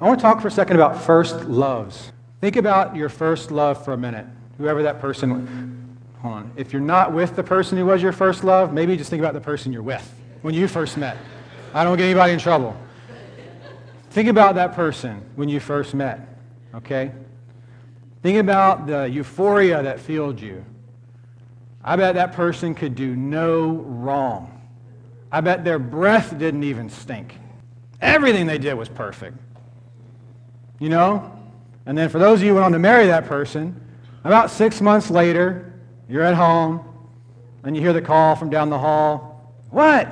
I want to talk for a second about first loves. Think about your first love for a minute. Whoever that person, was. hold on. If you're not with the person who was your first love, maybe just think about the person you're with when you first met. I don't get anybody in trouble. Think about that person when you first met, okay? Think about the euphoria that filled you. I bet that person could do no wrong. I bet their breath didn't even stink. Everything they did was perfect. You know? And then for those of you who went on to marry that person, about six months later, you're at home and you hear the call from down the hall. What?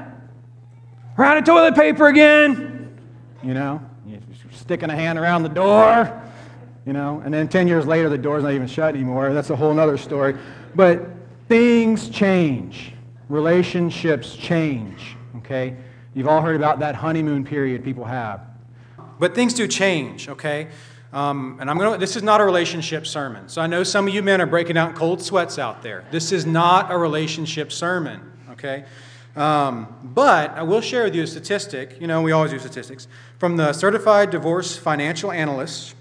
We're out of toilet paper again. You know, you're sticking a hand around the door. You know, and then 10 years later, the door's not even shut anymore. That's a whole other story. But things change. Relationships change. Okay? You've all heard about that honeymoon period people have. But things do change, okay? Um, and I'm going to, this is not a relationship sermon. So I know some of you men are breaking out cold sweats out there. This is not a relationship sermon, okay? Um, but I will share with you a statistic. You know, we always do statistics. From the Certified Divorce Financial Analyst,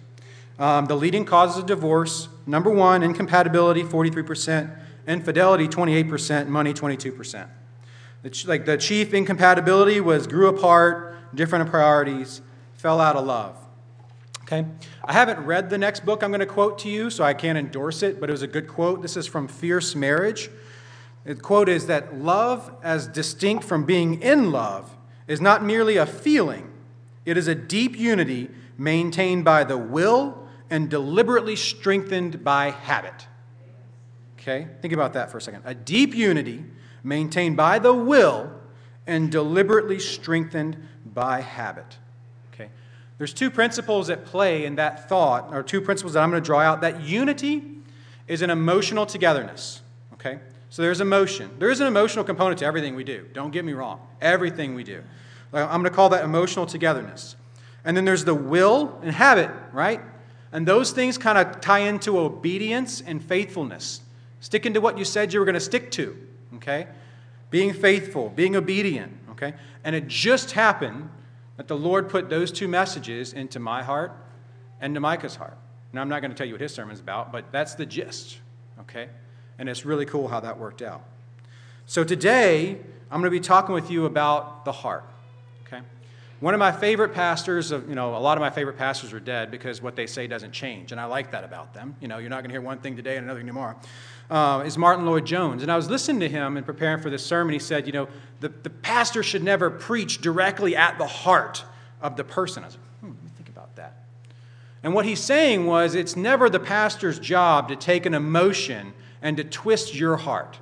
um, the leading causes of divorce number one, incompatibility, 43%, infidelity, 28%, money, 22%. The, like the chief incompatibility was grew apart, different priorities, fell out of love. Okay? I haven't read the next book I'm going to quote to you, so I can't endorse it, but it was a good quote. This is from Fierce Marriage. The quote is that love, as distinct from being in love, is not merely a feeling, it is a deep unity maintained by the will and deliberately strengthened by habit. Okay? Think about that for a second. A deep unity maintained by the will and deliberately strengthened by habit. There's two principles at play in that thought, or two principles that I'm going to draw out. That unity is an emotional togetherness. Okay? So there's emotion. There is an emotional component to everything we do. Don't get me wrong. Everything we do. I'm going to call that emotional togetherness. And then there's the will and habit, right? And those things kind of tie into obedience and faithfulness. Sticking to what you said you were going to stick to, okay? Being faithful, being obedient, okay? And it just happened that the Lord put those two messages into my heart and to Micah's heart. Now, I'm not going to tell you what his sermon's about, but that's the gist, okay? And it's really cool how that worked out. So today, I'm going to be talking with you about the heart. Okay? One of my favorite pastors, of, you know, a lot of my favorite pastors are dead because what they say doesn't change, and I like that about them. You know, you're not going to hear one thing today and another thing tomorrow. Uh, is Martyn Lloyd-Jones, and I was listening to him and preparing for this sermon. He said, you know, the, the pastor should never preach directly at the heart of the person. I was like, hmm, let me think about that. And what he's saying was, it's never the pastor's job to take an emotion and to twist your heart.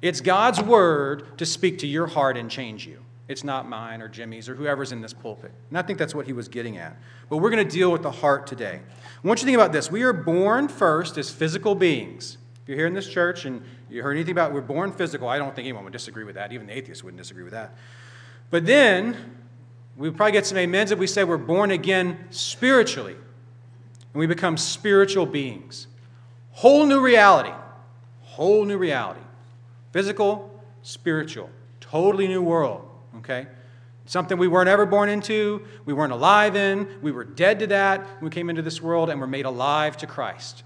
It's God's word to speak to your heart and change you. It's not mine or Jimmy's or whoever's in this pulpit. And I think that's what he was getting at. But we're going to deal with the heart today. I want you to think about this. We are born first as physical beings. If you're here in this church and you heard anything about we're born physical, I don't think anyone would disagree with that. Even the atheists wouldn't disagree with that. But then we probably get some amens if we say we're born again spiritually. And we become spiritual beings. Whole new reality. Whole new reality. Physical, spiritual. Totally new world, okay? Something we weren't ever born into, we weren't alive in, we were dead to that. We came into this world and were made alive to Christ.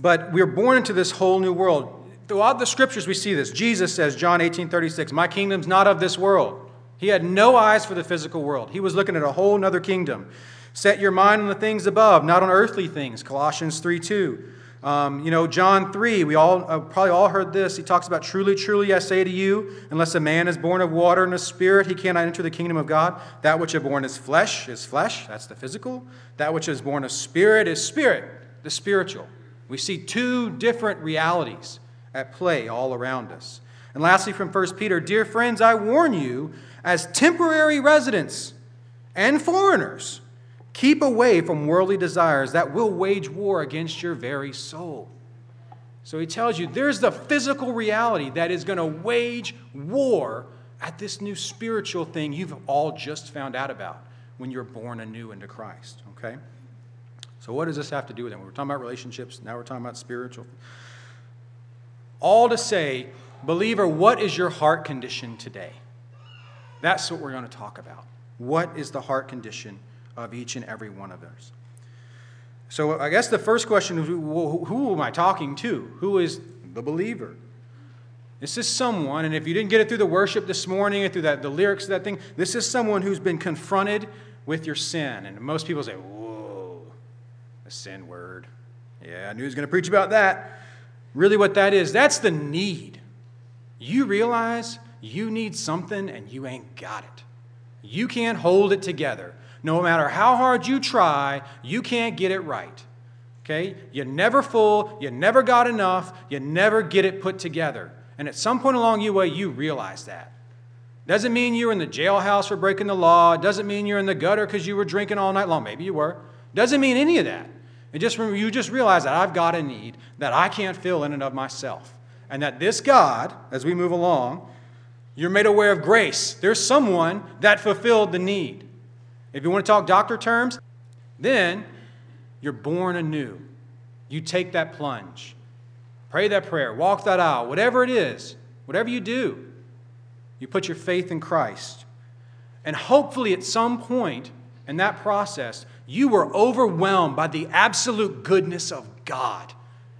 But we're born into this whole new world. Throughout the scriptures, we see this. Jesus says, John 18 36, My kingdom's not of this world. He had no eyes for the physical world. He was looking at a whole other kingdom. Set your mind on the things above, not on earthly things. Colossians 3 2. Um, you know, John 3, we all uh, probably all heard this. He talks about, Truly, truly, I say to you, unless a man is born of water and a spirit, he cannot enter the kingdom of God. That which is born is flesh, is flesh, that's the physical. That which is born of spirit is spirit, the spiritual. We see two different realities at play all around us. And lastly, from 1 Peter, Dear friends, I warn you, as temporary residents and foreigners, Keep away from worldly desires that will wage war against your very soul. So he tells you there's the physical reality that is going to wage war at this new spiritual thing you've all just found out about when you're born anew into Christ. Okay? So, what does this have to do with it? We are talking about relationships, now we're talking about spiritual. All to say, believer, what is your heart condition today? That's what we're going to talk about. What is the heart condition of each and every one of us. So I guess the first question is who, am I talking to? Who is the believer? This is someone, and if you didn't get it through the worship this morning or through that, the lyrics of that thing, this is someone who's been confronted with your sin. And most people say, a sin word. Yeah, I knew he was going to preach about that. Really, what that is, that's the need. You realize you need something and you ain't got it. You can't hold it together. No matter how hard you try, you can't get it right. Okay? You're never full, you never got enough, you never get it put together. And at some point along your way, you realize that. Doesn't mean you're in the jailhouse for breaking the law. Doesn't mean you're in the gutter because you were drinking all night long. Maybe you were. Doesn't mean any of that. It just you just realize that I've got a need that I can't fill in and of myself. And that this God, as we move along, you're made aware of grace. There's someone that fulfilled the need. If you want to talk doctor terms, then you're born anew. You take that plunge. Pray that prayer, walk that aisle, whatever it is, whatever you do, you put your faith in Christ. And hopefully, at some point in that process, you were overwhelmed by the absolute goodness of God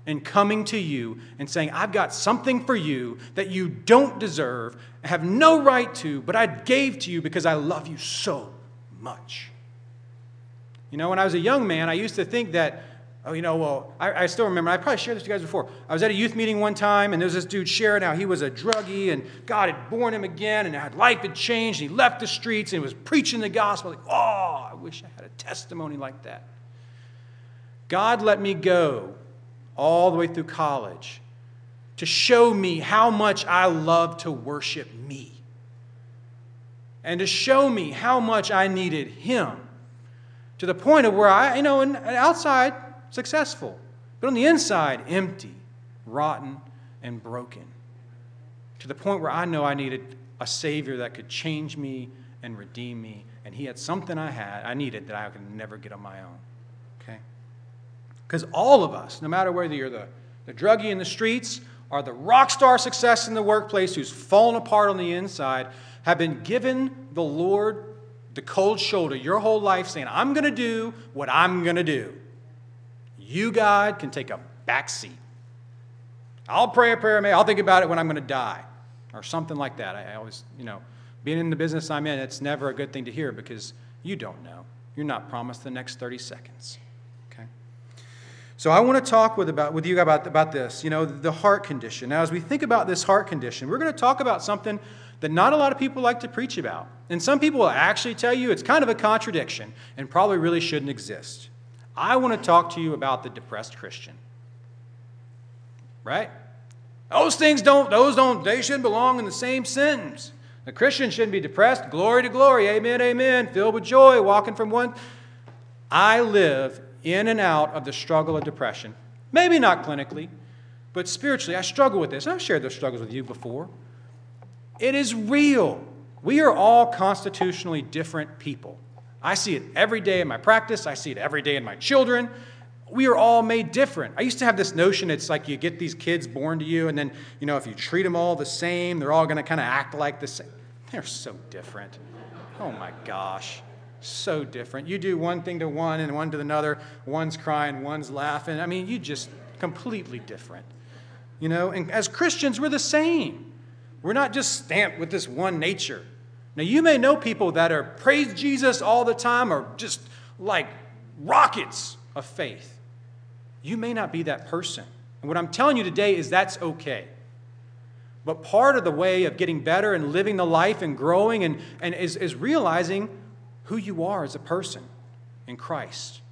and coming to you and saying, I've got something for you that you don't deserve, have no right to, but I gave to you because I love you so much. You know, when I was a young man, I used to think that Oh, you know, well, I, I, still remember, I probably shared this to you guys before. I was at a youth meeting one time, and there was this dude sharing how he was a druggie, and God had born him again, and his life had changed, and he left the streets, and he was preaching the gospel. Like, oh, I wish I had a testimony like that. God let me go all the way through college to show me how much I love to worship me, and to show me how much I needed Him to the point of where I, you know, and outside, successful, but on the inside, empty, rotten, and broken. To the point where I know I needed a Savior that could change me and redeem me. And He had something I had, I needed that I could never get on my own. Okay? Because all of us, no matter whether you're the, the druggie in the streets or the rock star success in the workplace who's fallen apart on the inside, have been given the Lord the cold shoulder your whole life saying, I'm going to do what I'm going to do. You, God, can take a back seat. I'll pray a prayer, I'll think about it when I'm going to die, or something like that. I, always, you know, being in the business I'm in, it's never a good thing to hear because you don't know. You're not promised the next 30 seconds. Okay? So I want to talk with, about, with you about, about this, you know, the heart condition. Now, as we think about this heart condition, we're going to talk about something that not a lot of people like to preach about. And some people will actually tell you it's kind of a contradiction and probably really shouldn't exist. I want to talk to you about the depressed Christian. Right? Those things don't, those don't, they shouldn't belong in the same sentence. The Christian shouldn't be depressed. Glory to glory. Amen, amen. Filled with joy, walking from one. I live in and out of the struggle of depression. Maybe not clinically, but spiritually, I struggle with this. I've shared those struggles with you before. It is real. We are all constitutionally different people. I see it every day in my practice, I see it every day in my children. We are all made different. I used to have this notion it's like you get these kids born to you, and then, you know, if you treat them all the same, they're all going to kind of act like the same. They're so different. Oh my gosh. So different. You do one thing to one and one to another. One's crying, one's laughing. I mean, you just completely different. You know, and as Christians, we're the same. We're not just stamped with this one nature. Now, you may know people that are praise Jesus all the time or just like rockets of faith. You may not be that person. And what I'm telling you today is that's okay. But part of the way of getting better and living the life and growing and, and is, is realizing who you are as a person in Christ.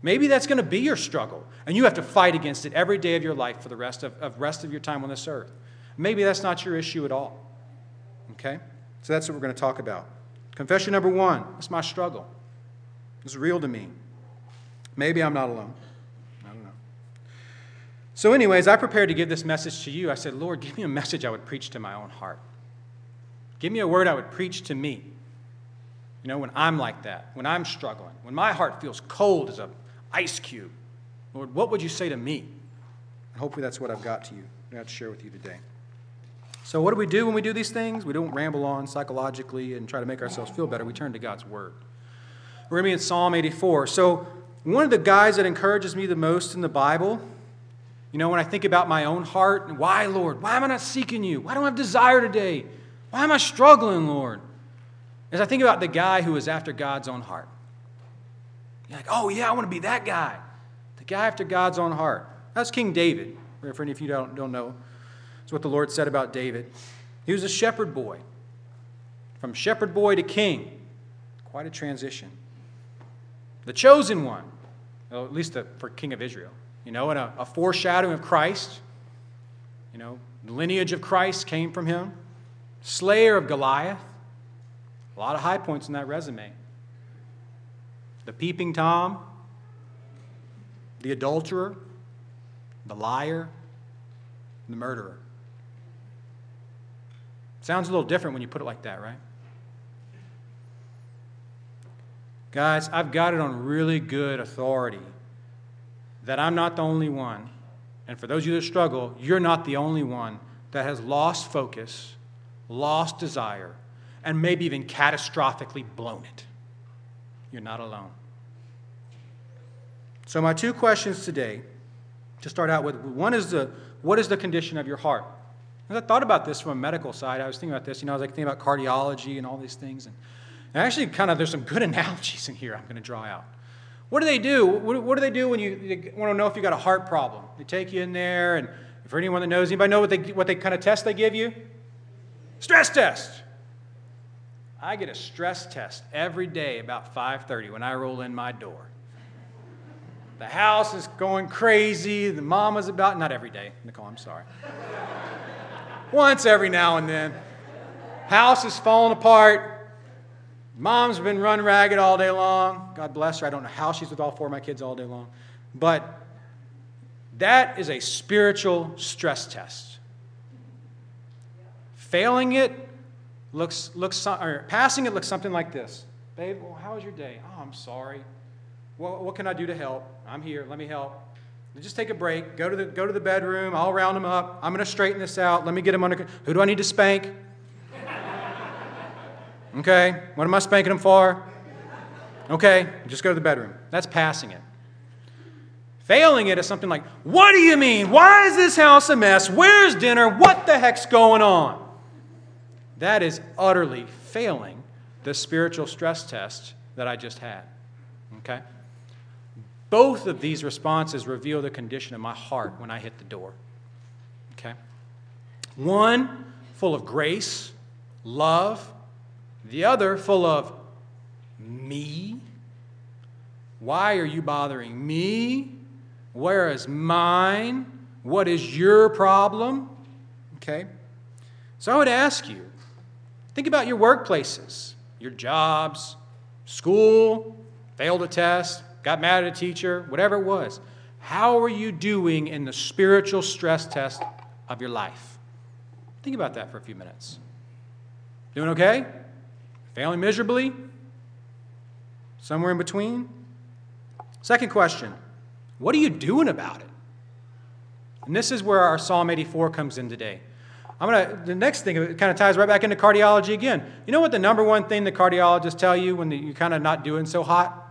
Maybe that's going to be your struggle, and you have to fight against it every day of your life for the rest of, of rest of your time on this earth. Maybe that's not your issue at all. Okay? So that's what we're going to talk about. Confession number one it's my struggle. It's real to me. Maybe I'm not alone. I don't know. So, anyways, I prepared to give this message to you. I said, Lord, give me a message I would preach to my own heart. Give me a word I would preach to me. You know, when I'm like that, when I'm struggling, when my heart feels cold as an ice cube. Lord, what would you say to me? And hopefully that's what I've got to you, I've got to share with you today. So, what do we do when we do these things? We don't ramble on psychologically and try to make ourselves feel better. We turn to God's Word. We're going to be in Psalm 84. So, one of the guys that encourages me the most in the Bible, you know, when I think about my own heart, and why, Lord? Why am I not seeking you? Why don't I have desire today? Why am I struggling, Lord? As I think about the guy who is after God's own heart. You're like, oh, yeah, I want to be that guy. The guy after God's own heart. That's King David. For any of you don't, don't know, it's what the Lord said about David. He was a shepherd boy. From shepherd boy to king. Quite a transition. The chosen one, well, at least the, for king of Israel, you know, and a, a foreshadowing of Christ. You know, the lineage of Christ came from him. Slayer of Goliath. A lot of high points in that resume. The peeping Tom, the adulterer, the liar, the murderer. Sounds a little different when you put it like that, right? Guys, I've got it on really good authority that I'm not the only one. And for those of you that struggle, you're not the only one that has lost focus, lost desire, and maybe even catastrophically blown it. You're not alone. So, my two questions today to start out with one is the what is the condition of your heart? As I thought about this from a medical side, I was thinking about this. You know, I was like thinking about cardiology and all these things. And, and actually, kind of, there's some good analogies in here I'm going to draw out. What do they do? What, what do they do when you want to know if you got a heart problem? They take you in there, and for anyone that knows, anybody know what they, what they kind of test they give you? Stress test. I get a stress test every day about 5:30 when I roll in my door. The house is going crazy. The mama's about, not every day, Nicole, I'm sorry. Once every now and then. House is falling apart. Mom's been run ragged all day long. God bless her. I don't know how she's with all four of my kids all day long. But that is a spiritual stress test. Failing it looks, looks or passing it looks something like this. Babe, well, how was your day? Oh, I'm sorry. Well, what can I do to help? I'm here. Let me help. Just take a break. Go to the, go to the bedroom. I'll round them up. I'm going to straighten this out. Let me get them under Who do I need to spank? Okay. What am I spanking them for? Okay. Just go to the bedroom. That's passing it. Failing it is something like, What do you mean? Why is this house a mess? Where's dinner? What the heck's going on? That is utterly failing the spiritual stress test that I just had. Okay? Both of these responses reveal the condition of my heart when I hit the door. Okay? One full of grace, love, the other full of me. Why are you bothering me? Where is mine? What is your problem? Okay? So I would ask you think about your workplaces, your jobs, school, failed a test, got mad at a teacher, whatever it was. How are you doing in the spiritual stress test of your life? Think about that for a few minutes. Doing okay? Failing miserably? Somewhere in between? Second question What are you doing about it? And this is where our Psalm 84 comes in today. I'm gonna. The next thing it kind of ties right back into cardiology again. You know what the number one thing the cardiologists tell you when you're kind of not doing so hot?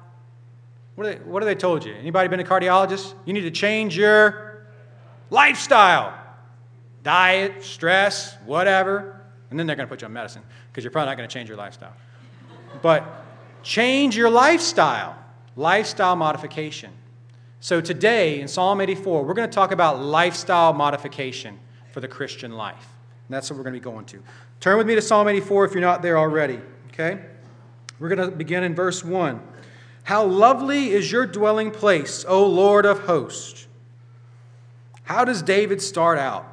What have, they, what have they told you? Anybody been a cardiologist? You need to change your lifestyle. Diet, stress, whatever. And then they're going to put you on medicine because you're probably not going to change your lifestyle. But change your lifestyle. Lifestyle modification. So today in Psalm 84, we're going to talk about lifestyle modification for the Christian life. And that's what we're going to be going to. Turn with me to Psalm 84 if you're not there already. Okay? We're going to begin in verse 1. How lovely is your dwelling place, O Lord of hosts. How does David start out?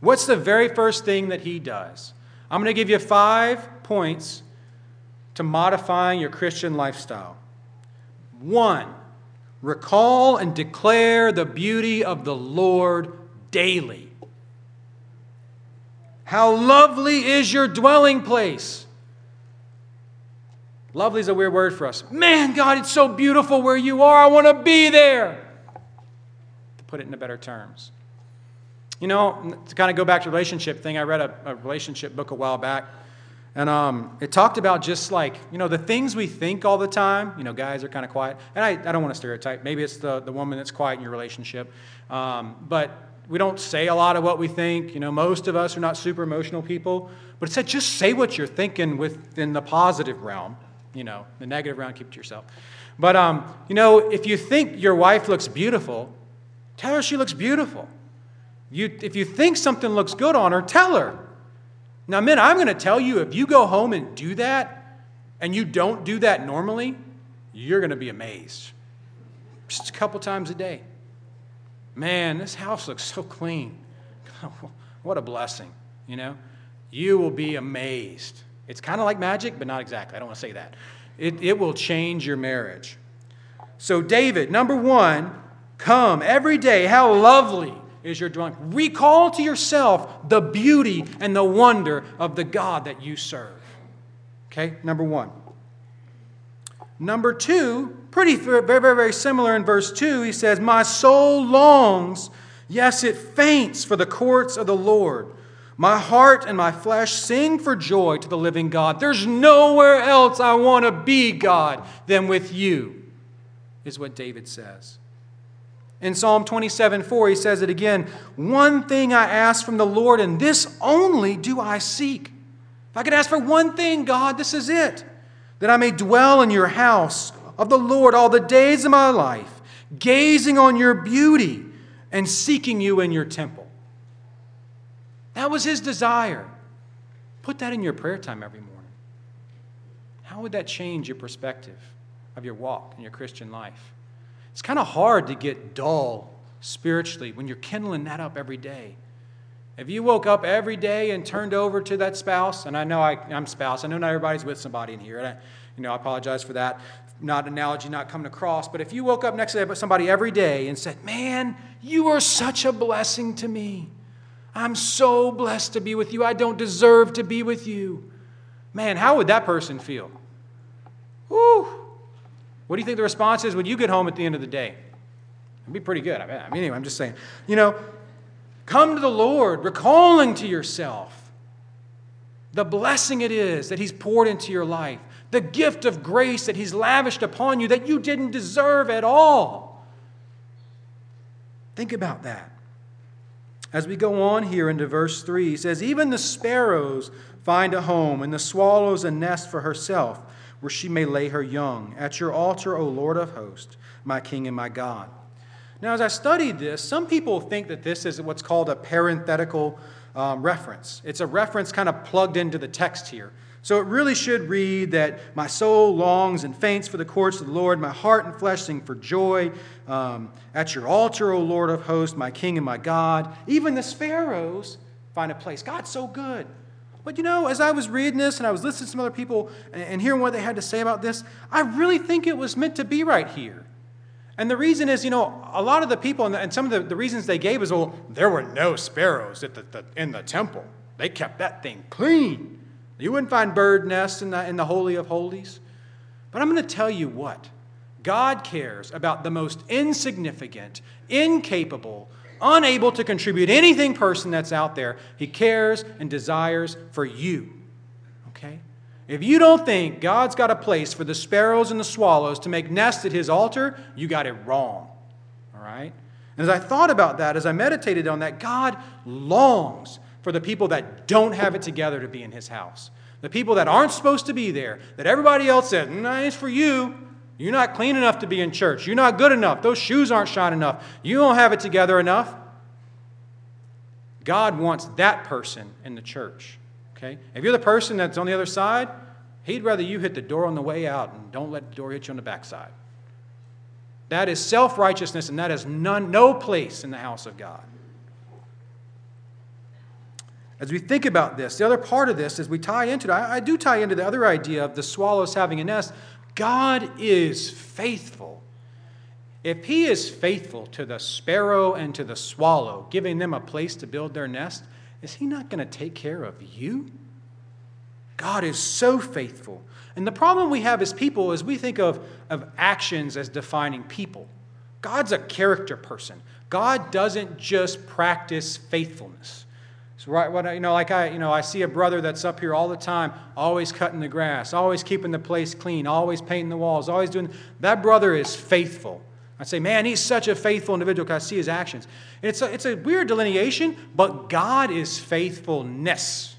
What's the very first thing that he does? I'm going to give you five points to modifying your Christian lifestyle. One, recall and declare the beauty of the Lord daily. How lovely is your dwelling place. Lovely is a weird word for us. Man, God, it's so beautiful where you are. I want to be there. To put it in better terms. You know, to kind of go back to relationship thing, I read a, a relationship book a while back. And um, it talked about just like, you know, the things we think all the time. You know, guys are kind of quiet. And I, I don't want to stereotype. Maybe it's the, the woman that's quiet in your relationship. Um, but we don't say a lot of what we think. You know, most of us are not super emotional people. But it said just say what you're thinking within the positive realm. You know, the negative realm, keep it to yourself. But, um, you know, if you think your wife looks beautiful, tell her she looks beautiful. You, if you think something looks good on her, tell her. Now, men, I'm going to tell you if you go home and do that, and you don't do that normally, you're going to be amazed. Just a couple times a day. Man, this house looks so clean. what a blessing, you know? You will be amazed. It's kind of like magic, but not exactly. I don't want to say that. It, it will change your marriage. So, David, number one, come every day. How lovely is your dwelling. Recall to yourself the beauty and the wonder of the God that you serve. Okay, number one. Number two, pretty very, very, very similar in verse two, he says, My soul longs, yes, it faints for the courts of the Lord. My heart and my flesh sing for joy to the living God. There's nowhere else I want to be, God, than with you, is what David says. In Psalm 27 4, he says it again One thing I ask from the Lord, and this only do I seek. If I could ask for one thing, God, this is it that I may dwell in your house of the Lord all the days of my life, gazing on your beauty and seeking you in your temple. That was his desire. Put that in your prayer time every morning. How would that change your perspective of your walk and your Christian life? It's kind of hard to get dull spiritually when you're kindling that up every day. If you woke up every day and turned over to that spouse, and I know I, am spouse, I know not everybody's with somebody in here, and I, you know, I apologize for that, not analogy not coming across, but if you woke up next to somebody every day and said, Man, you are such a blessing to me. I'm so blessed to be with you. I don't deserve to be with you. Man, how would that person feel? Woo! What do you think the response is when you get home at the end of the day? It'd be pretty good. I mean, anyway, I'm just saying. You know, come to the Lord, recalling to yourself the blessing it is that He's poured into your life, the gift of grace that He's lavished upon you that you didn't deserve at all. Think about that. As we go on here into verse 3, he says, Even the sparrows find a home, and the swallows a nest for herself where she may lay her young. At your altar, O Lord of hosts, my King and my God. Now, as I studied this, some people think that this is what's called a parenthetical um, reference. It's a reference kind of plugged into the text here. So it really should read that my soul longs and faints for the courts of the Lord, my heart and flesh sing for joy. Um, at your altar, O Lord of hosts, my King and my God. Even the sparrows find a place. God's so good. But you know, as I was reading this and I was listening to some other people and hearing what they had to say about this, I really think it was meant to be right here. And the reason is, you know, a lot of the people, and some of the, the reasons they gave is, well, there were no sparrows the, the, in the temple. They kept that thing clean. You wouldn't find bird nests in the, in the Holy of Holies. But I'm going to tell you what God cares about the most insignificant, incapable, unable to contribute anything person that's out there. He cares and desires for you. Okay? If you don't think God's got a place for the sparrows and the swallows to make nests at his altar, you got it wrong. All right? And as I thought about that, as I meditated on that, God longs for the people that don't have it together to be in his house. The people that aren't supposed to be there, that everybody else says, nice for you. You're not clean enough to be in church. You're not good enough. Those shoes aren't shine enough. You don't have it together enough. God wants that person in the church. Okay? If you're the person that's on the other side, He'd rather you hit the door on the way out and don't let the door hit you on the backside. That is self righteousness, and that has none, no place in the house of God. As we think about this, the other part of this, as we tie into it, I, I do tie into the other idea of the swallows having a nest. God is faithful. If He is faithful to the sparrow and to the swallow, giving them a place to build their nest, is He not going to take care of you? God is so faithful. And the problem we have as people is we think of, of actions as defining people. God's a character person. God doesn't just practice faithfulness. So right, what you know, like I, you know, I see a brother that's up here all the time, always cutting the grass, always keeping the place clean, always painting the walls, always doing. That brother is faithful. I say, man, he's such a faithful individual because I see his actions. And it's a, it's a weird delineation, but God is faithfulness.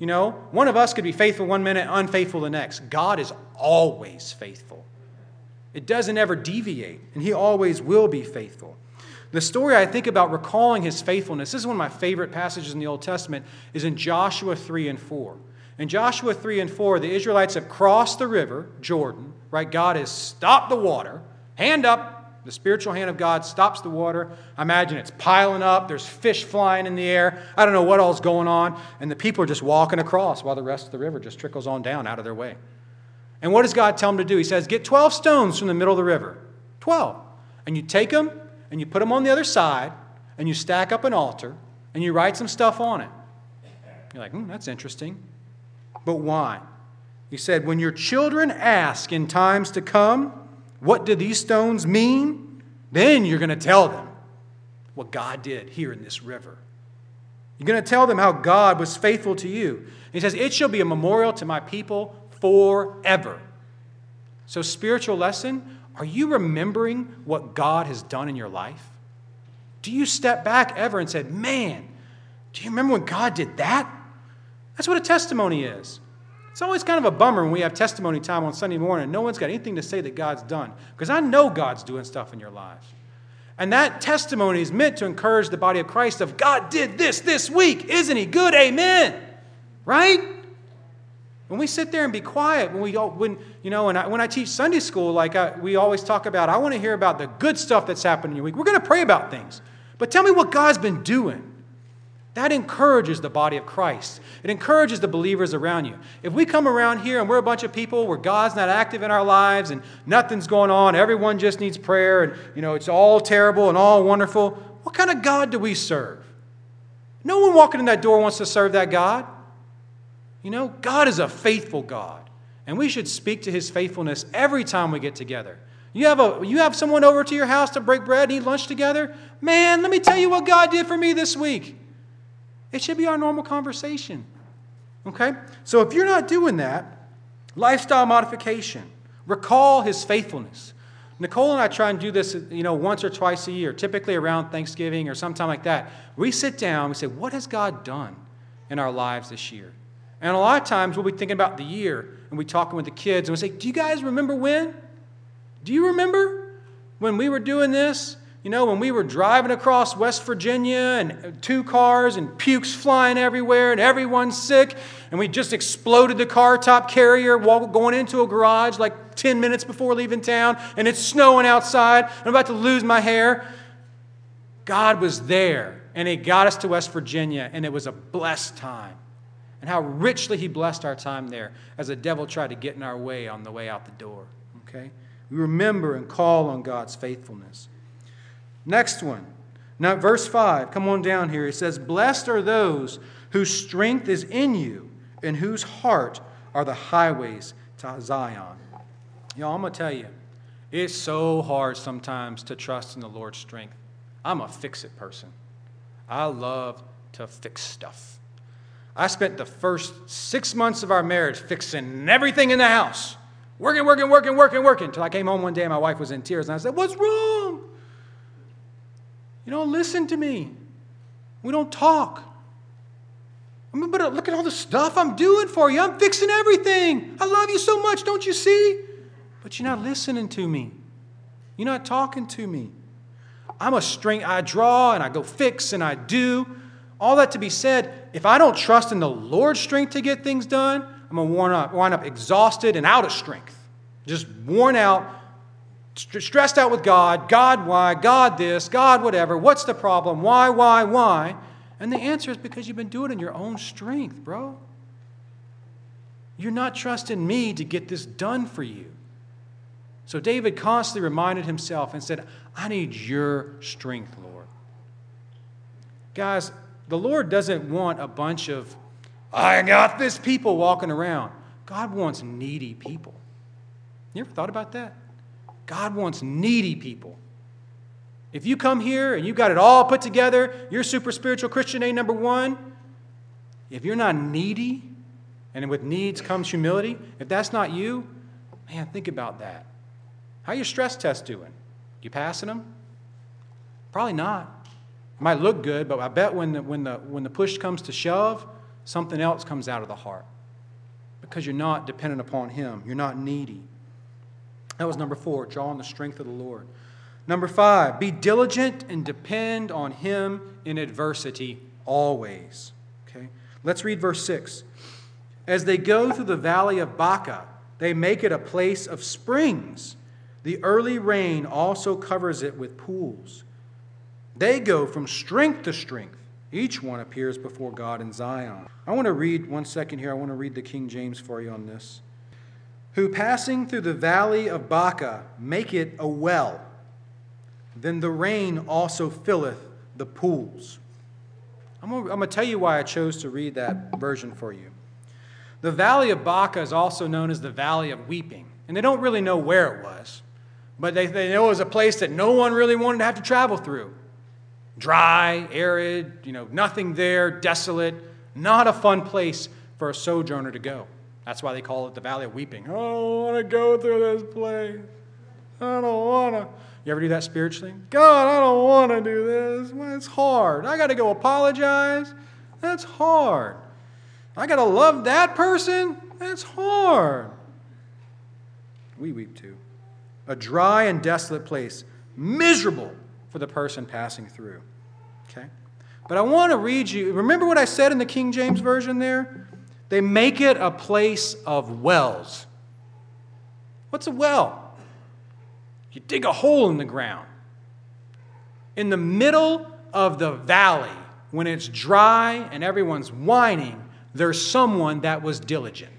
You know, one of us could be faithful one minute, unfaithful the next. God is always faithful. It doesn't ever deviate, and He always will be faithful. The story I think about recalling His faithfulness, this is one of my favorite passages in the Old Testament, is in Joshua 3 and 4. In Joshua 3 and 4, the Israelites have crossed the river, Jordan, right? God has stopped the water Hand up, the spiritual hand of God stops the water. I imagine it's piling up. There's fish flying in the air. I don't know what all's going on. And the people are just walking across while the rest of the river just trickles on down out of their way. And what does God tell them to do? He says, Get 12 stones from the middle of the river. 12. And you take them and you put them on the other side and you stack up an altar and you write some stuff on it. You're like, hmm, that's interesting. But why? He said, When your children ask in times to come, what do these stones mean? Then you're going to tell them what God did here in this river. You're going to tell them how God was faithful to you. He says, It shall be a memorial to my people forever. So, spiritual lesson are you remembering what God has done in your life? Do you step back ever and said, Man, do you remember when God did that? That's what a testimony is. It's always kind of a bummer when we have testimony time on Sunday morning and no one's got anything to say that God's done. Because I know God's doing stuff in your lives. And that testimony is meant to encourage the body of Christ of God did this this week. Isn't he good? Amen. Right? When we sit there and be quiet, when we all, when you know, when I, when I teach Sunday school, like I, we always talk about, I want to hear about the good stuff that's happened in your week. We're going to pray about things, but tell me what God's been doing. That encourages the body of Christ. It encourages the believers around you. If we come around here and we're a bunch of people where God's not active in our lives and nothing's going on, everyone just needs prayer and you know it's all terrible and all wonderful, what kind of God do we serve? No one walking in that door wants to serve that God. You know, God is a faithful God, and we should speak to his faithfulness every time we get together. You have, a, you have someone over to your house to break bread and eat lunch together? Man, let me tell you what God did for me this week. It should be our normal conversation. Okay? So if you're not doing that, lifestyle modification, recall his faithfulness. Nicole and I try and do this, you know, once or twice a year, typically around Thanksgiving or sometime like that. We sit down, we say, what has God done in our lives this year? And a lot of times we'll be thinking about the year and we talking with the kids and we say, do you guys remember when? Do you remember when we were doing this? You know, when we were driving across West Virginia and two cars and pukes flying everywhere and everyone's sick, and we just exploded the car top carrier going into a garage like 10 minutes before leaving town, and it's snowing outside, I'm about to lose my hair. God was there, and He got us to West Virginia, and it was a blessed time. And how richly He blessed our time there as the devil tried to get in our way on the way out the door. Okay? We remember and call on God's faithfulness. Next one. Now, verse 5, come on down here. It says, Blessed are those whose strength is in you and whose heart are the highways to Zion. Y'all, I'm going to tell you, it's so hard sometimes to trust in the Lord's strength. I'm a fix it person. I love to fix stuff. I spent the first six months of our marriage fixing everything in the house, working, working, working, working, working, until I came home one day and my wife was in tears and I said, What's wrong? You don't listen to me. We don't talk. I mean, but uh, look at all the stuff I'm doing for you. I'm fixing everything. I love you so much, don't you see? But you're not listening to me. You're not talking to me. I'm a string, I draw and I go fix and I do. All that to be said, if I don't trust in the Lord's strength to get things done, I'm going to wind up exhausted and out of strength. Just worn out, stressed out with God. God, why? God, this. God, whatever. What's the problem? Why, why, why? And the answer is because you've been doing it in your own strength, bro. You're not trusting me to get this done for you. So David constantly reminded himself and said, I need your strength, Lord. Guys, the Lord doesn't want a bunch of, I got this people walking around. God wants needy people. You ever thought about that? God wants needy people. If you come here and you got it all put together, you're super spiritual Christian A number one. If you're not needy, and with needs comes humility, if that's not you, man, think about that. How your stress test doing? You passing them? Probably not. Might look good, but I bet when the, when, the, when the push comes to shove, something else comes out of the heart because you're not dependent upon Him. You're not needy. That was number four, draw on the strength of the Lord. Number five, be diligent and depend on Him in adversity always. Okay? Let's read verse 6. As they go through the valley of Baca, they make it a place of springs. The early rain also covers it with pools. They go from strength to strength. Each one appears before God in Zion. I want to read one second here. I want to read the King James for you on this. Who passing through the valley of Baca make it a well, then the rain also filleth the pools. I'm going to tell you why I chose to read that version for you. The valley of Baca is also known as the valley of weeping, and they don't really know where it was, but they, they know it was a place that no one really wanted to have to travel through dry, arid, you know, nothing there, desolate, not a fun place for a sojourner to go. That's why they call it the Valley of Weeping. I don't want to go through this place. I don't want to. You ever do that spiritually? God, I don't want to do this. It's hard. I got to go apologize. That's hard. I got to love that person. That's hard. We weep too. A dry and desolate place, miserable for the person passing through. Okay? But I want to read you, remember what I said in the King James Version there? They make it a place of wells. What's a well? You dig a hole in the ground. In the middle of the valley, when it's dry and everyone's whining, there's someone that was diligent.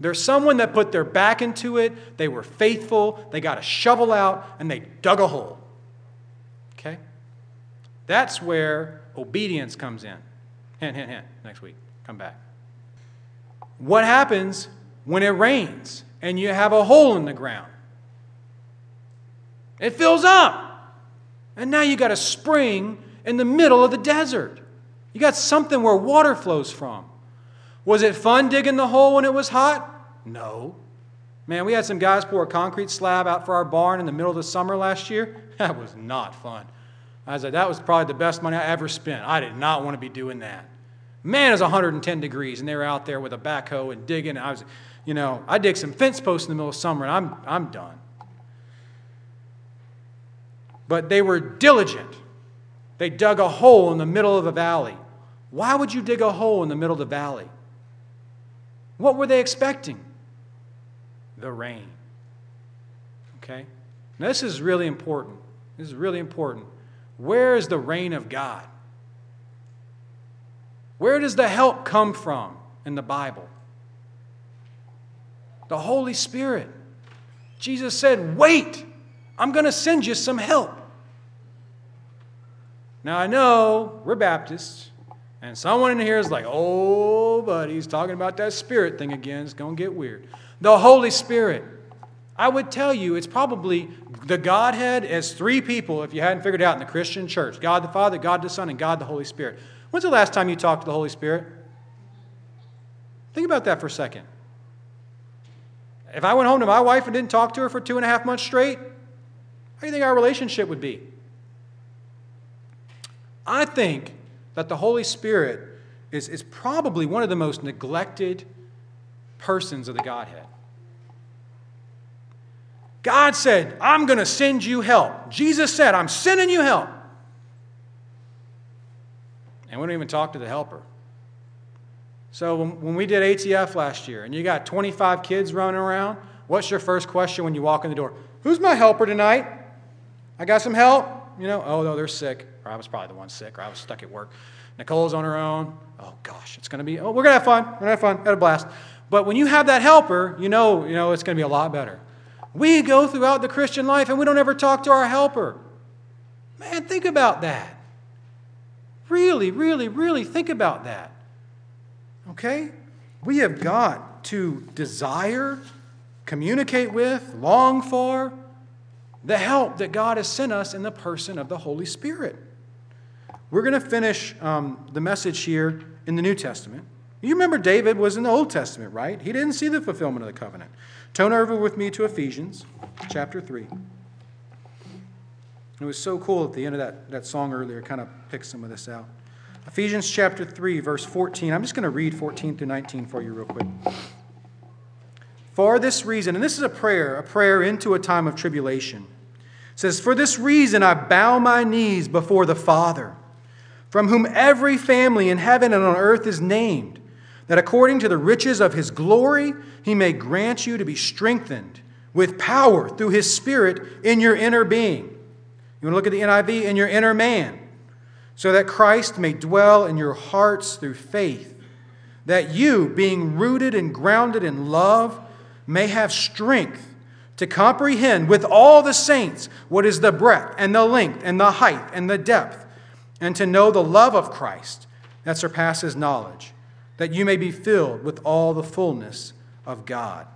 There's someone that put their back into it, they were faithful, they got a shovel out, and they dug a hole. Okay? That's where obedience comes in. Hint, hint, hint. Next week. Come back. What happens when it rains and you have a hole in the ground? It fills up. And now you got a spring in the middle of the desert. You got something where water flows from. Was it fun digging the hole when it was hot? No. Man, we had some guys pour a concrete slab out for our barn in the middle of the summer last year. That was not fun. I was like, that was probably the best money I ever spent. I did not want to be doing that. Man, it's 110 degrees, and they were out there with a backhoe and digging. And I was, you know, I dig some fence posts in the middle of summer, and I'm, I'm done. But they were diligent. They dug a hole in the middle of a valley. Why would you dig a hole in the middle of the valley? What were they expecting? The rain. Okay? Now, this is really important. This is really important. Where is the rain of God? Where does the help come from in the Bible? The Holy Spirit. Jesus said, Wait, I'm going to send you some help. Now, I know we're Baptists, and someone in here is like, Oh, but he's talking about that Spirit thing again. It's going to get weird. The Holy Spirit. I would tell you it's probably the Godhead as three people, if you hadn't figured out in the Christian church God the Father, God the Son, and God the Holy Spirit. When's the last time you talked to the Holy Spirit? Think about that for a second. If I went home to my wife and didn't talk to her for two and a half months straight, how do you think our relationship would be? I think that the Holy Spirit is, is probably one of the most neglected persons of the Godhead. God said, I'm going to send you help. Jesus said, I'm sending you help. And we don't even talk to the helper. So when we did ATF last year and you got 25 kids running around, what's your first question when you walk in the door? Who's my helper tonight? I got some help. You know, oh, no, they're sick. Or I was probably the one sick, or I was stuck at work. Nicole's on her own. Oh, gosh, it's going to be, oh, we're going to have fun. We're going to have fun. Had a blast. But when you have that helper, you know, you know it's going to be a lot better. We go throughout the Christian life and we don't ever talk to our helper. Man, think about that. Really, really, really think about that. Okay? We have got to desire, communicate with, long for the help that God has sent us in the person of the Holy Spirit. We're going to finish um, the message here in the New Testament. You remember David was in the Old Testament, right? He didn't see the fulfillment of the covenant. Turn over with me to Ephesians chapter 3. It was so cool at the end of that, that song earlier, kind of picked some of this out. Ephesians chapter 3, verse 14. I'm just going to read 14 through 19 for you, real quick. For this reason, and this is a prayer, a prayer into a time of tribulation. It says, For this reason I bow my knees before the Father, from whom every family in heaven and on earth is named, that according to the riches of his glory he may grant you to be strengthened with power through his Spirit in your inner being. You want to look at the NIV? In your inner man, so that Christ may dwell in your hearts through faith, that you, being rooted and grounded in love, may have strength to comprehend with all the saints what is the breadth and the length and the height and the depth, and to know the love of Christ that surpasses knowledge, that you may be filled with all the fullness of God.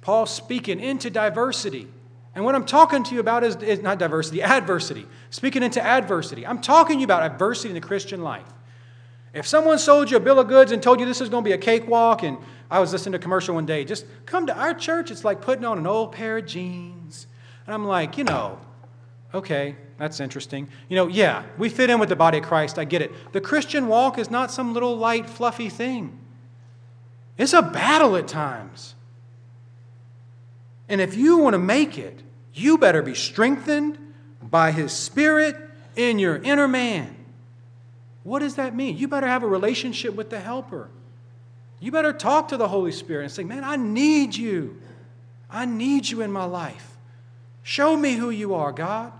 Paul speaking into diversity. And what I'm talking to you about is, is not diversity, adversity. Speaking into adversity. I'm talking to you about adversity in the Christian life. If someone sold you a bill of goods and told you this is going to be a cakewalk, and I was listening to a commercial one day, just come to our church, it's like putting on an old pair of jeans. And I'm like, you know, okay, that's interesting. You know, yeah, we fit in with the body of Christ, I get it. The Christian walk is not some little light, fluffy thing, it's a battle at times. And if you want to make it, you better be strengthened by His Spirit in your inner man. What does that mean? You better have a relationship with the Helper. You better talk to the Holy Spirit and say, Man, I need you. I need you in my life. Show me who you are, God.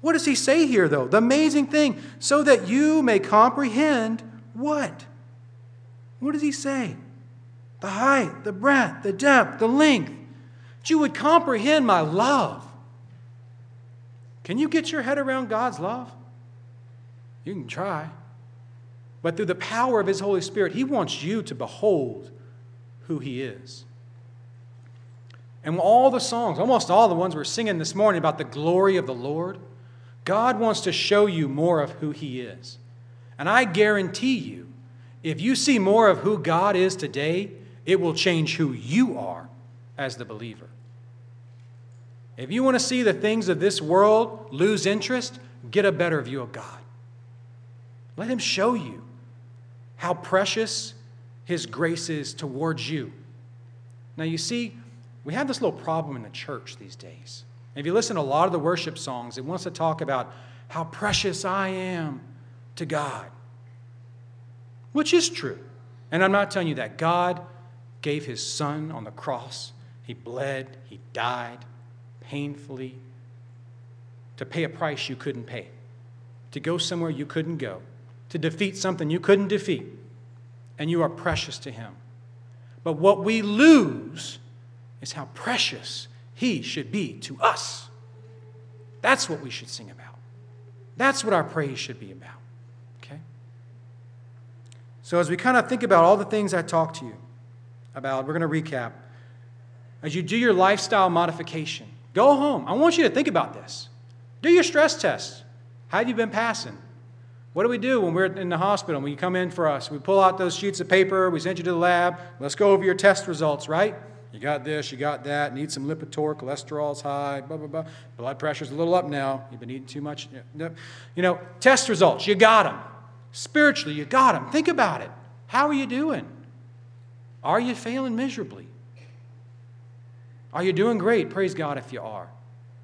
What does he say here, though? The amazing thing, so that you may comprehend what? What does he say? The height, the breadth, the depth, the length, that you would comprehend my love. Can you get your head around God's love? You can try. But through the power of His Holy Spirit, He wants you to behold who He is. And all the songs, almost all the ones we're singing this morning about the glory of the Lord, God wants to show you more of who He is. And I guarantee you, if you see more of who God is today, it will change who you are as the believer. If you want to see the things of this world lose interest, get a better view of God. Let Him show you how precious His grace is towards you. Now, you see, we have this little problem in the church these days. If you listen to a lot of the worship songs, it wants to talk about how precious I am to God, which is true. And I'm not telling you that. God gave His Son on the cross, He bled, He died painfully, to pay a price you couldn't pay, to go somewhere you couldn't go, to defeat something you couldn't defeat, and you are precious to Him. But what we lose is how precious He should be to us. That's what we should sing about. That's what our praise should be about. Okay? So, as we kind of think about all the things I talked to you about, we're going to recap. As you do your lifestyle modification, Go home. I want you to think about this. Do your stress test. How have you been passing? What do we do when we're in the hospital? When you come in for us, we pull out those sheets of paper, we send you to the lab. Let's go over your test results, right? You got this, you got that, need some Lipitor, cholesterol's high, blah, blah, blah. Blood pressure's a little up now. You've been eating too much. You know, test results, you got them. Spiritually, you got them. Think about it. How are you doing? Are you failing miserably? Are you doing great? Praise God if you are.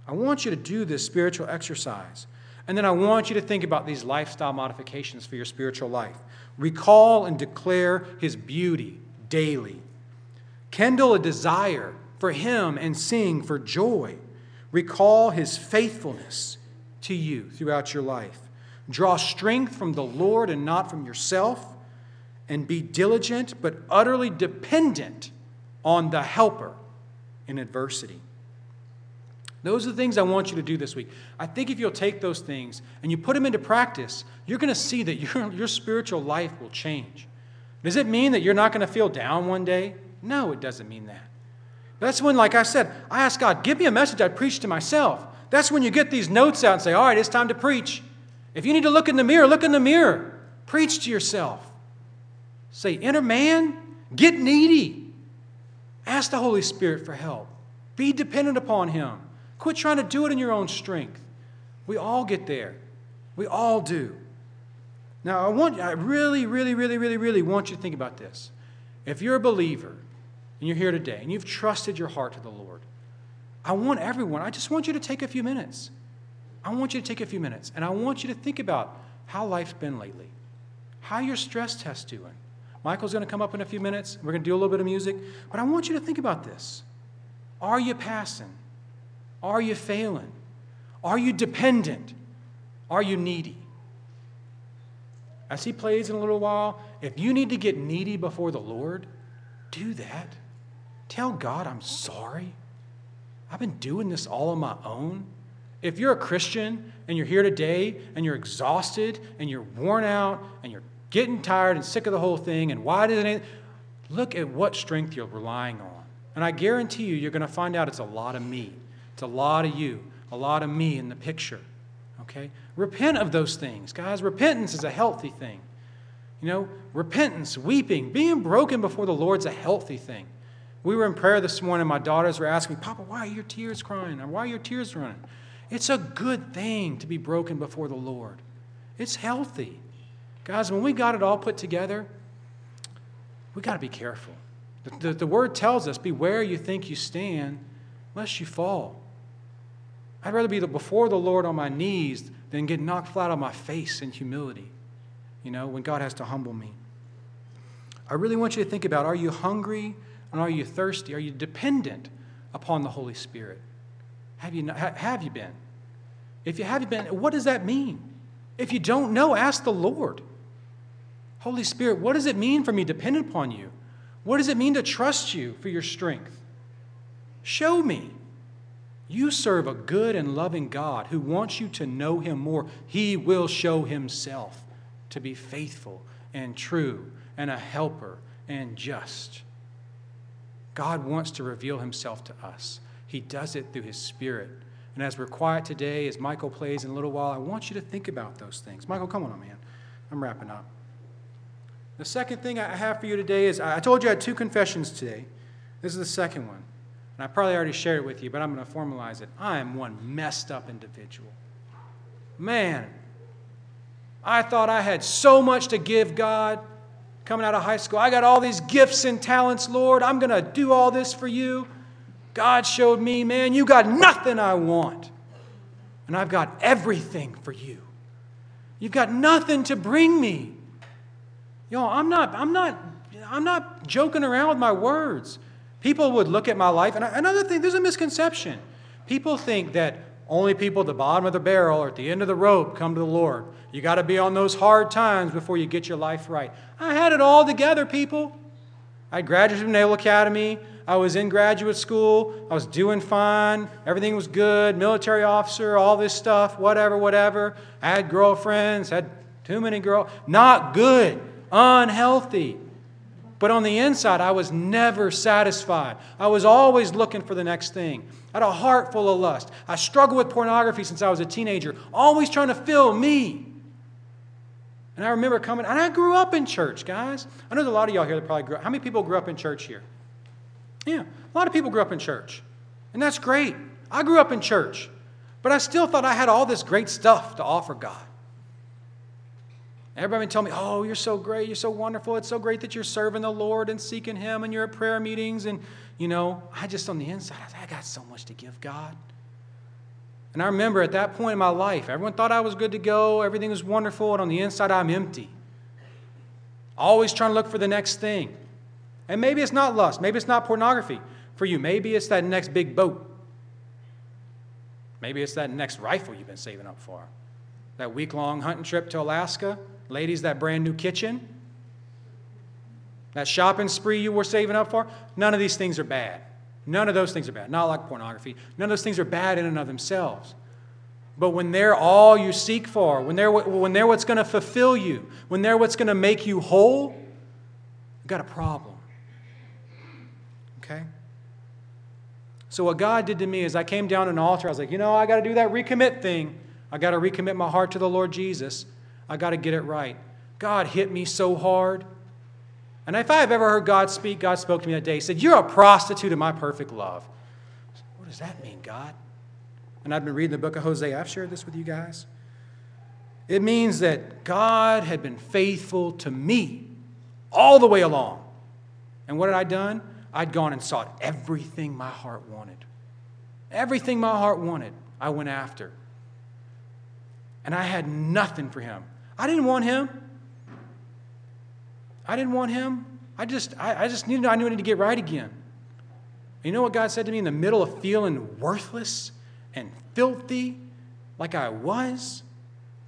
I want you to do this spiritual exercise. And then I want you to think about these lifestyle modifications for your spiritual life. Recall and declare his beauty daily. Kindle a desire for him and sing for joy. Recall his faithfulness to you throughout your life. Draw strength from the Lord and not from yourself. And be diligent but utterly dependent on the helper in adversity. Those are the things I want you to do this week. I think if you'll take those things and you put them into practice, you're going to see that your, your spiritual life will change. Does it mean that you're not going to feel down one day? No, it doesn't mean that. That's when, like I said, I ask God, give me a message I preach to myself. That's when you get these notes out and say, all right, it's time to preach. If you need to look in the mirror, look in the mirror. Preach to yourself. Say, inner man, get needy. Ask the Holy Spirit for help. Be dependent upon Him. Quit trying to do it in your own strength. We all get there. We all do. Now, I want I really, really, really, really, really want you to think about this. If you're a believer and you're here today and you've trusted your heart to the Lord, I want everyone, I just want you to take a few minutes. I want you to take a few minutes and I want you to think about how life's been lately, how your stress test doing. Michael's going to come up in a few minutes. We're going to do a little bit of music, but I want you to think about this. Are you passing? Are you failing? Are you dependent? Are you needy? As he plays in a little while, if you need to get needy before the Lord, do that. Tell God, I'm sorry. I've been doing this all on my own. If you're a Christian and you're here today and you're exhausted and you're worn out and you're getting tired and sick of the whole thing and why doesn't it, look at what strength you're relying on. And I guarantee you, you're going to find out it's a lot of me. It's a lot of you, a lot of me in the picture. Okay? Repent of those things. Guys, repentance is a healthy thing. You know, repentance, weeping, being broken before the Lord's a healthy thing. We were in prayer this morning. My daughters were asking Papa, why are your tears crying? Or why are your tears running? It's a good thing to be broken before the Lord. It's healthy. Guys, when we got it all put together, we got to be careful. The, the, the, word tells us, Beware you think you stand, lest you fall. I'd rather be before the Lord on my knees than get knocked flat on my face in humility, you know, when God has to humble me. I really want you to think about are you hungry and are you thirsty? Are you dependent upon the Holy Spirit? Have you, not, have you been? If you haven't been, what does that mean? If you don't know, ask the Lord. Holy Spirit, what does it mean for me dependent upon you? What does it mean to trust you for your strength? Show me. You serve a good and loving God who wants you to know Him more. He will show Himself to be faithful and true and a helper and just. God wants to reveal Himself to us. He does it through His Spirit. And as we're quiet today, as Michael plays in a little while, I want you to think about those things. Michael, come on, man. I'm wrapping up. The second thing I have for you today is I told you I had two confessions today. This is the second one. And I probably already shared it with you, but I'm going to formalize it. I am one messed up individual. Man, I thought I had so much to give God coming out of high school. I got all these gifts and talents, Lord. I'm going to do all this for you. God showed me, man, you got nothing I want. And I've got everything for you. You've got nothing to bring me. Y'all, I'm not, I'm not, I'm not joking around with my words. People would look at my life, and another thing, there's a misconception. People think that only people at the bottom of the barrel or at the end of the rope come to the Lord. You got to be on those hard times before you get your life right. I had it all together, people. I graduated from Naval Academy. I was in graduate school. I was doing fine. Everything was good. Military officer, all this stuff, whatever, whatever. I had girlfriends, had too many girls. Not good, unhealthy. But on the inside, I was never satisfied. I was always looking for the next thing. I had a heart full of lust. I struggled with pornography since I was a teenager, always trying to fill me. And I remember coming, and I grew up in church, guys. I know there's a lot of y'all here that probably grew up. How many people grew up in church here? Yeah, a lot of people grew up in church. And that's great. I grew up in church, but I still thought I had all this great stuff to offer God. Everybody tell me, oh, you're so great, you're so wonderful, it's so great that you're serving the Lord and seeking Him and you're at prayer meetings. And, you know, I just on the inside, I got so much to give God. And I remember at that point in my life, everyone thought I was good to go, everything was wonderful, and on the inside, I'm empty. Always trying to look for the next thing. And maybe it's not lust, maybe it's not pornography for you, maybe it's that next big boat. Maybe it's that next rifle you've been saving up for. That week long hunting trip to Alaska. Ladies, that brand new kitchen. That shopping spree you were saving up for. None of these things are bad. None of those things are bad. Not like pornography. None of those things are bad in and of themselves. But when they're all you seek for, when they're, when they're what's going to fulfill you, when they're what's going to make you whole, you've got a problem. Okay? So, what God did to me is I came down an altar. I was like, you know, I got to do that recommit thing. I got to recommit my heart to the Lord Jesus. I got to get it right. God hit me so hard. And if I have ever heard God speak, God spoke to me that day. He said, You're a prostitute of my perfect love. What does that mean, God? And I've been reading the book of Hosea. I've shared this with you guys. It means that God had been faithful to me all the way along. And what had I done? I'd gone and sought everything my heart wanted. Everything my heart wanted, I went after. And I had nothing for him. I didn't want him. I didn't want him. I just, I, I just needed, I knew I needed to get right again. And you know what God said to me in the middle of feeling worthless and filthy like I was?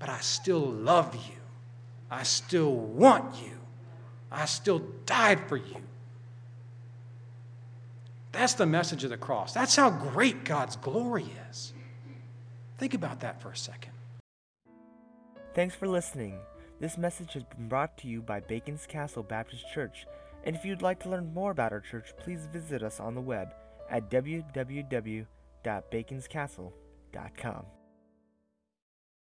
But I still love you. I still want you. I still died for you. That's the message of the cross. That's how great God's glory is. Think about that for a second. Thanks for listening. This message has been brought to you by Bacon's Castle Baptist Church. And if you'd like to learn more about our church, please visit us on the web at www.baconscastle.com.